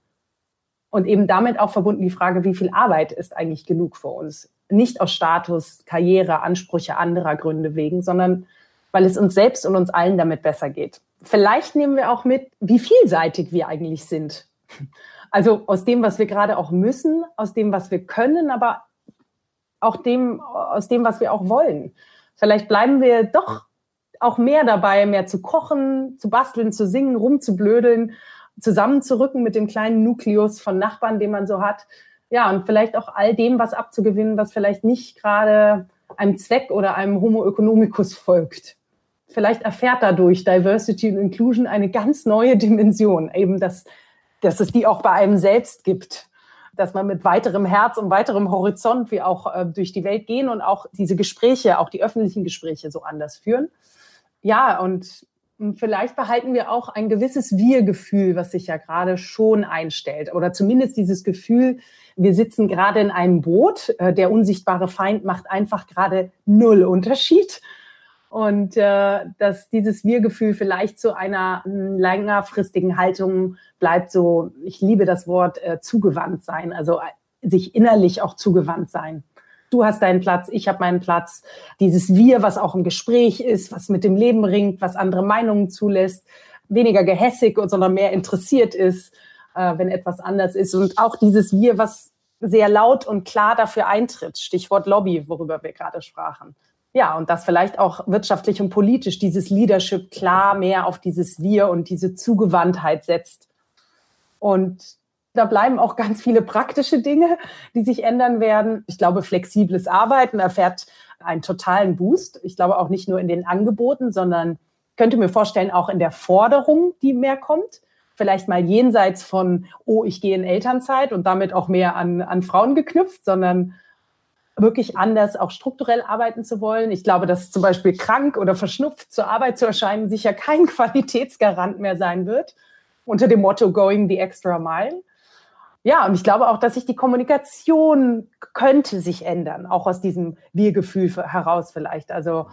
Und eben damit auch verbunden die Frage, wie viel Arbeit ist eigentlich genug für uns? Nicht aus Status, Karriere, Ansprüche anderer Gründe wegen, sondern weil es uns selbst und uns allen damit besser geht. Vielleicht nehmen wir auch mit, wie vielseitig wir eigentlich sind. Also aus dem, was wir gerade auch müssen, aus dem, was wir können, aber auch dem, aus dem, was wir auch wollen. Vielleicht bleiben wir doch auch mehr dabei, mehr zu kochen, zu basteln, zu singen, rumzublödeln, zusammenzurücken mit dem kleinen Nukleus von Nachbarn, den man so hat. Ja, und vielleicht auch all dem was abzugewinnen, was vielleicht nicht gerade einem Zweck oder einem Homo economicus folgt. Vielleicht erfährt dadurch Diversity und Inclusion eine ganz neue Dimension, eben dass, dass es die auch bei einem selbst gibt dass man mit weiterem Herz und weiterem Horizont wie auch äh, durch die Welt gehen und auch diese Gespräche, auch die öffentlichen Gespräche so anders führen. Ja, und vielleicht behalten wir auch ein gewisses Wir-Gefühl, was sich ja gerade schon einstellt. Oder zumindest dieses Gefühl, wir sitzen gerade in einem Boot, äh, der unsichtbare Feind macht einfach gerade null Unterschied. Und äh, dass dieses Wir-Gefühl vielleicht zu einer hm, längerfristigen Haltung bleibt, so, ich liebe das Wort äh, zugewandt sein, also äh, sich innerlich auch zugewandt sein. Du hast deinen Platz, ich habe meinen Platz. Dieses Wir, was auch im Gespräch ist, was mit dem Leben ringt, was andere Meinungen zulässt, weniger gehässig, sondern mehr interessiert ist, äh, wenn etwas anders ist. Und auch dieses Wir, was sehr laut und klar dafür eintritt. Stichwort Lobby, worüber wir gerade sprachen. Ja, und das vielleicht auch wirtschaftlich und politisch dieses Leadership klar mehr auf dieses Wir und diese Zugewandtheit setzt. Und da bleiben auch ganz viele praktische Dinge, die sich ändern werden. Ich glaube, flexibles Arbeiten erfährt einen totalen Boost. Ich glaube auch nicht nur in den Angeboten, sondern könnte mir vorstellen, auch in der Forderung, die mehr kommt. vielleicht mal jenseits von, oh, ich gehe in Elternzeit und damit auch mehr an, an Frauen geknüpft, sondern wirklich anders auch strukturell arbeiten zu wollen. Ich glaube, dass zum Beispiel krank oder verschnupft zur Arbeit zu erscheinen sicher kein Qualitätsgarant mehr sein wird unter dem Motto Going the Extra Mile. Ja, und ich glaube auch, dass sich die Kommunikation könnte sich ändern, auch aus diesem Wir-Gefühl heraus vielleicht. Also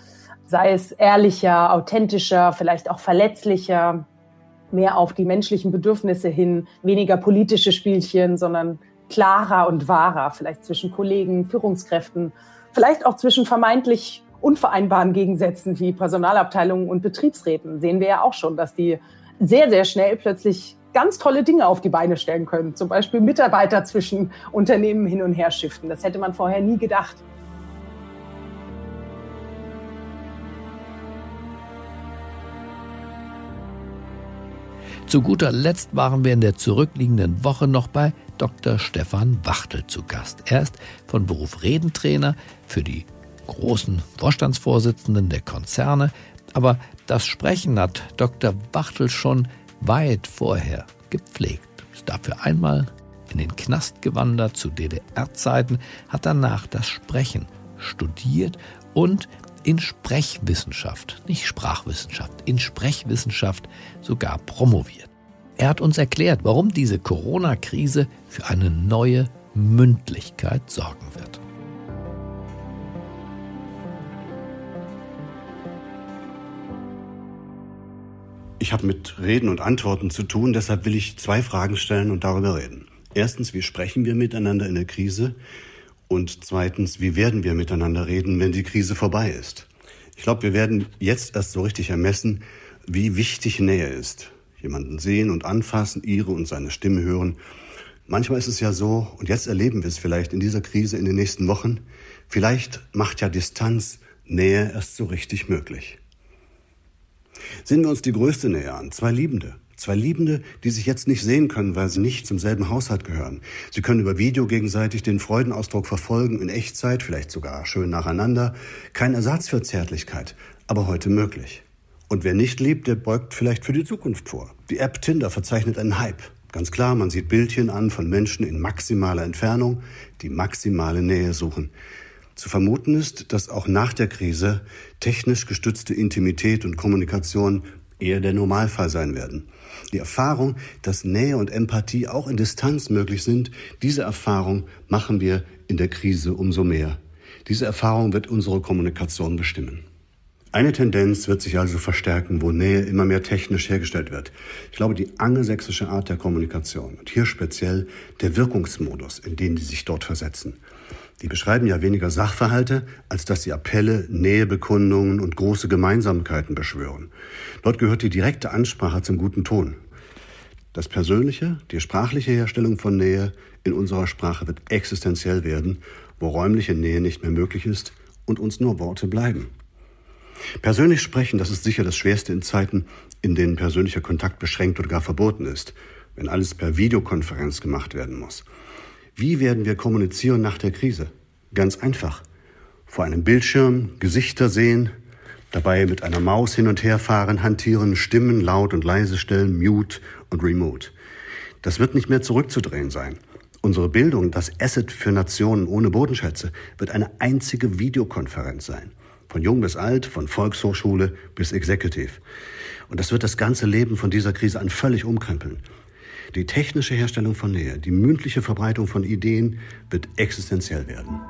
sei es ehrlicher, authentischer, vielleicht auch verletzlicher, mehr auf die menschlichen Bedürfnisse hin, weniger politische Spielchen, sondern klarer und wahrer, vielleicht zwischen Kollegen, Führungskräften, vielleicht auch zwischen vermeintlich unvereinbaren Gegensätzen wie Personalabteilungen und Betriebsräten. Sehen wir ja auch schon, dass die sehr, sehr schnell plötzlich ganz tolle Dinge auf die Beine stellen können. Zum Beispiel Mitarbeiter zwischen Unternehmen hin und her shiften. Das hätte man vorher nie gedacht. Zu guter Letzt waren wir in der zurückliegenden Woche noch bei Dr. Stefan Wachtel zu Gast. Er ist von Beruf Redentrainer für die großen Vorstandsvorsitzenden der Konzerne, aber das Sprechen hat Dr. Wachtel schon weit vorher gepflegt. Ist dafür einmal in den Knast gewandert zu DDR-Zeiten, hat danach das Sprechen studiert und in Sprechwissenschaft, nicht Sprachwissenschaft, in Sprechwissenschaft sogar promoviert. Er hat uns erklärt, warum diese Corona-Krise für eine neue Mündlichkeit sorgen wird. Ich habe mit Reden und Antworten zu tun, deshalb will ich zwei Fragen stellen und darüber reden. Erstens, wie sprechen wir miteinander in der Krise? Und zweitens, wie werden wir miteinander reden, wenn die Krise vorbei ist? Ich glaube, wir werden jetzt erst so richtig ermessen, wie wichtig Nähe ist jemanden sehen und anfassen, ihre und seine Stimme hören. Manchmal ist es ja so, und jetzt erleben wir es vielleicht in dieser Krise in den nächsten Wochen, vielleicht macht ja Distanz Nähe erst so richtig möglich. Sehen wir uns die größte Nähe an, zwei Liebende. Zwei Liebende, die sich jetzt nicht sehen können, weil sie nicht zum selben Haushalt gehören. Sie können über Video gegenseitig den Freudenausdruck verfolgen, in Echtzeit, vielleicht sogar schön nacheinander. Kein Ersatz für Zärtlichkeit, aber heute möglich. Und wer nicht liebt, der beugt vielleicht für die Zukunft vor. Die App Tinder verzeichnet einen Hype. Ganz klar, man sieht Bildchen an von Menschen in maximaler Entfernung, die maximale Nähe suchen. Zu vermuten ist, dass auch nach der Krise technisch gestützte Intimität und Kommunikation eher der Normalfall sein werden. Die Erfahrung, dass Nähe und Empathie auch in Distanz möglich sind, diese Erfahrung machen wir in der Krise umso mehr. Diese Erfahrung wird unsere Kommunikation bestimmen. Eine Tendenz wird sich also verstärken, wo Nähe immer mehr technisch hergestellt wird. Ich glaube, die angelsächsische Art der Kommunikation und hier speziell der Wirkungsmodus, in den die sich dort versetzen. Die beschreiben ja weniger Sachverhalte, als dass sie Appelle, Nähebekundungen und große Gemeinsamkeiten beschwören. Dort gehört die direkte Ansprache zum guten Ton. Das Persönliche, die sprachliche Herstellung von Nähe in unserer Sprache wird existenziell werden, wo räumliche Nähe nicht mehr möglich ist und uns nur Worte bleiben. Persönlich sprechen, das ist sicher das Schwerste in Zeiten, in denen persönlicher Kontakt beschränkt oder gar verboten ist, wenn alles per Videokonferenz gemacht werden muss. Wie werden wir kommunizieren nach der Krise? Ganz einfach. Vor einem Bildschirm Gesichter sehen, dabei mit einer Maus hin und her fahren, hantieren, Stimmen laut und leise stellen, Mute und Remote. Das wird nicht mehr zurückzudrehen sein. Unsere Bildung, das Asset für Nationen ohne Bodenschätze, wird eine einzige Videokonferenz sein. Von jung bis alt, von Volkshochschule bis Executive. Und das wird das ganze Leben von dieser Krise an völlig umkrempeln. Die technische Herstellung von Nähe, die mündliche Verbreitung von Ideen wird existenziell werden.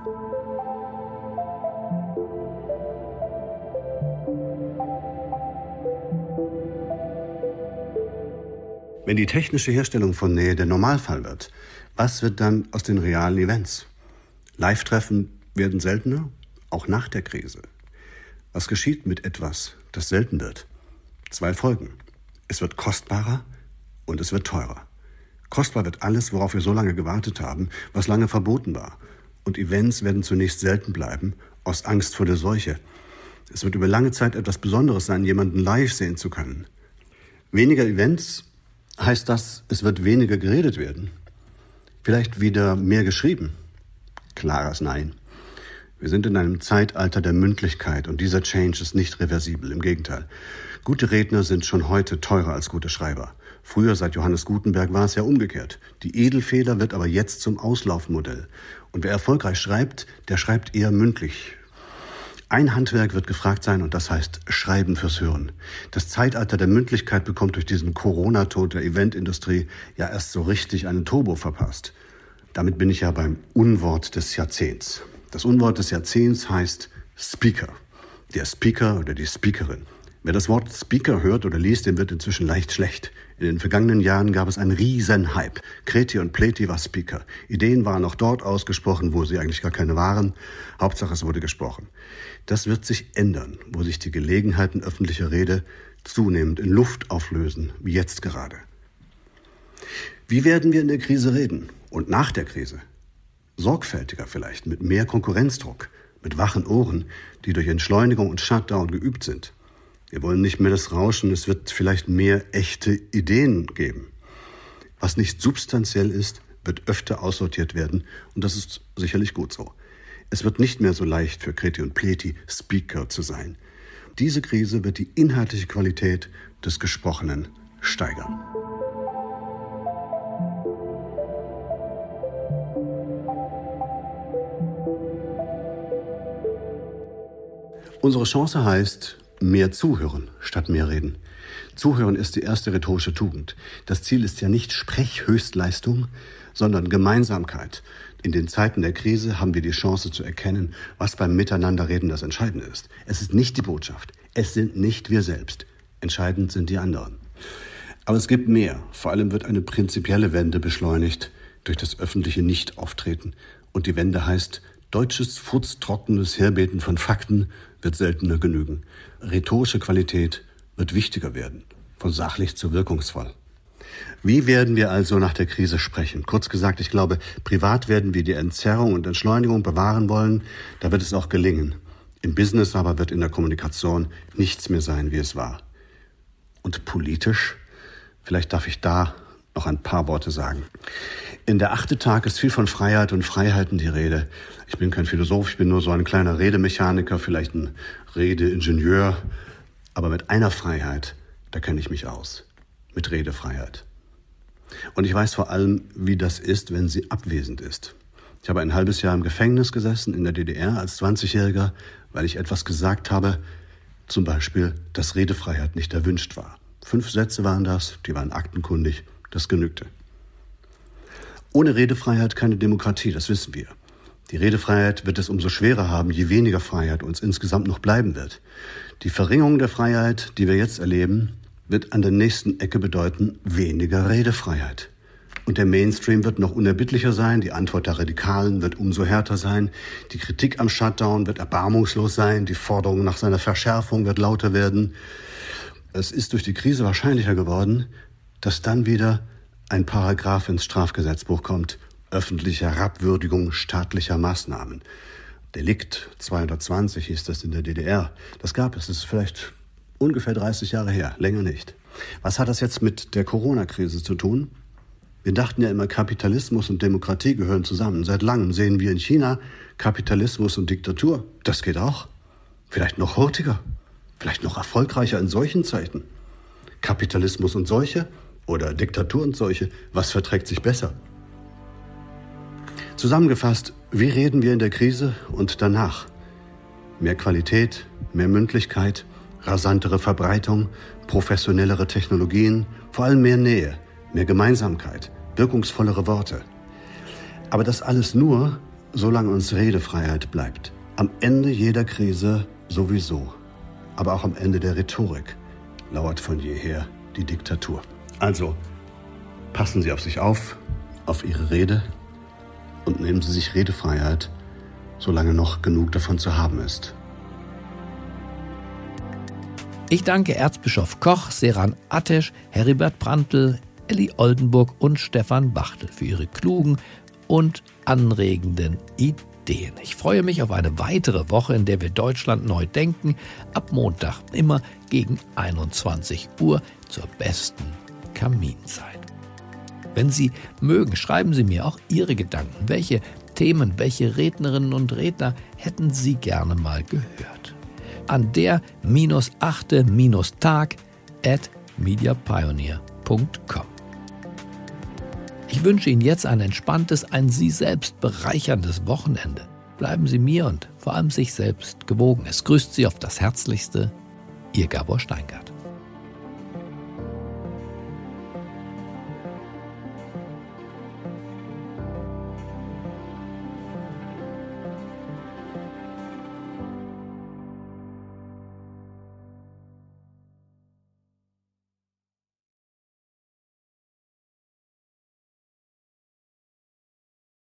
Wenn die technische Herstellung von Nähe der Normalfall wird, was wird dann aus den realen Events? Live-Treffen werden seltener, auch nach der Krise. Was geschieht mit etwas, das selten wird? Zwei Folgen. Es wird kostbarer und es wird teurer. Kostbar wird alles, worauf wir so lange gewartet haben, was lange verboten war. Und Events werden zunächst selten bleiben, aus Angst vor der Seuche. Es wird über lange Zeit etwas Besonderes sein, jemanden live sehen zu können. Weniger Events heißt das, es wird weniger geredet werden. Vielleicht wieder mehr geschrieben. Klares Nein. Wir sind in einem Zeitalter der Mündlichkeit und dieser Change ist nicht reversibel. Im Gegenteil. Gute Redner sind schon heute teurer als gute Schreiber. Früher, seit Johannes Gutenberg, war es ja umgekehrt. Die Edelfeder wird aber jetzt zum Auslaufmodell. Und wer erfolgreich schreibt, der schreibt eher mündlich. Ein Handwerk wird gefragt sein und das heißt Schreiben fürs Hören. Das Zeitalter der Mündlichkeit bekommt durch diesen Corona-Tod der Eventindustrie ja erst so richtig einen Turbo verpasst. Damit bin ich ja beim Unwort des Jahrzehnts. Das Unwort des Jahrzehnts heißt Speaker. Der Speaker oder die Speakerin. Wer das Wort Speaker hört oder liest, dem wird inzwischen leicht schlecht. In den vergangenen Jahren gab es einen riesen Hype. Kreti und Pleti war Speaker. Ideen waren auch dort ausgesprochen, wo sie eigentlich gar keine waren. Hauptsache es wurde gesprochen. Das wird sich ändern, wo sich die Gelegenheiten öffentlicher Rede zunehmend in Luft auflösen, wie jetzt gerade. Wie werden wir in der Krise reden und nach der Krise? Sorgfältiger vielleicht, mit mehr Konkurrenzdruck, mit wachen Ohren, die durch Entschleunigung und Shutdown geübt sind. Wir wollen nicht mehr das Rauschen, es wird vielleicht mehr echte Ideen geben. Was nicht substanziell ist, wird öfter aussortiert werden und das ist sicherlich gut so. Es wird nicht mehr so leicht für Kreti und Pleti Speaker zu sein. Diese Krise wird die inhaltliche Qualität des Gesprochenen steigern. Unsere Chance heißt, mehr zuhören statt mehr reden. Zuhören ist die erste rhetorische Tugend. Das Ziel ist ja nicht Sprechhöchstleistung, sondern Gemeinsamkeit. In den Zeiten der Krise haben wir die Chance zu erkennen, was beim Miteinanderreden das Entscheidende ist. Es ist nicht die Botschaft. Es sind nicht wir selbst. Entscheidend sind die anderen. Aber es gibt mehr. Vor allem wird eine prinzipielle Wende beschleunigt durch das öffentliche Nichtauftreten. Und die Wende heißt deutsches, futztrockenes Herbeten von Fakten wird seltener genügen. Rhetorische Qualität wird wichtiger werden, von sachlich zu wirkungsvoll. Wie werden wir also nach der Krise sprechen? Kurz gesagt, ich glaube, privat werden wir die Entzerrung und Entschleunigung bewahren wollen. Da wird es auch gelingen. Im Business aber wird in der Kommunikation nichts mehr sein, wie es war. Und politisch? Vielleicht darf ich da noch ein paar Worte sagen. In der achte Tag ist viel von Freiheit und Freiheiten die Rede. Ich bin kein Philosoph, ich bin nur so ein kleiner Redemechaniker, vielleicht ein Redeingenieur. Aber mit einer Freiheit, da kenne ich mich aus. Mit Redefreiheit. Und ich weiß vor allem, wie das ist, wenn sie abwesend ist. Ich habe ein halbes Jahr im Gefängnis gesessen in der DDR als 20-Jähriger, weil ich etwas gesagt habe, zum Beispiel, dass Redefreiheit nicht erwünscht war. Fünf Sätze waren das, die waren aktenkundig, das genügte. Ohne Redefreiheit keine Demokratie, das wissen wir. Die Redefreiheit wird es umso schwerer haben, je weniger Freiheit uns insgesamt noch bleiben wird. Die Verringerung der Freiheit, die wir jetzt erleben, wird an der nächsten Ecke bedeuten weniger Redefreiheit. Und der Mainstream wird noch unerbittlicher sein, die Antwort der Radikalen wird umso härter sein, die Kritik am Shutdown wird erbarmungslos sein, die Forderung nach seiner Verschärfung wird lauter werden. Es ist durch die Krise wahrscheinlicher geworden, dass dann wieder ein Paragraph ins Strafgesetzbuch kommt, öffentliche Herabwürdigung staatlicher Maßnahmen. Delikt 220 hieß das in der DDR. Das gab es, das ist vielleicht ungefähr 30 Jahre her, länger nicht. Was hat das jetzt mit der Corona-Krise zu tun? Wir dachten ja immer, Kapitalismus und Demokratie gehören zusammen. Seit langem sehen wir in China Kapitalismus und Diktatur. Das geht auch. Vielleicht noch hurtiger. Vielleicht noch erfolgreicher in solchen Zeiten. Kapitalismus und Seuche oder Diktatur und solche, was verträgt sich besser? Zusammengefasst, wie reden wir in der Krise und danach? Mehr Qualität, mehr Mündlichkeit, rasantere Verbreitung, professionellere Technologien, vor allem mehr Nähe, mehr Gemeinsamkeit, wirkungsvollere Worte. Aber das alles nur, solange uns Redefreiheit bleibt. Am Ende jeder Krise sowieso, aber auch am Ende der Rhetorik lauert von jeher die Diktatur. Also, passen Sie auf sich auf, auf Ihre Rede und nehmen Sie sich Redefreiheit, solange noch genug davon zu haben ist. Ich danke Erzbischof Koch, Seran Atesch, Heribert Prantl, Elli Oldenburg und Stefan Bachtel für ihre klugen und anregenden Ideen. Ich freue mich auf eine weitere Woche, in der wir Deutschland neu denken, ab Montag immer gegen 21 Uhr zur besten Kaminzeit. Wenn Sie mögen, schreiben Sie mir auch Ihre Gedanken. Welche Themen, welche Rednerinnen und Redner hätten Sie gerne mal gehört? An der minus achte minus Tag at mediapioneer.com. Ich wünsche Ihnen jetzt ein entspanntes, ein Sie selbst bereicherndes Wochenende. Bleiben Sie mir und vor allem sich selbst gewogen. Es grüßt Sie auf das Herzlichste, Ihr Gabor Steingart.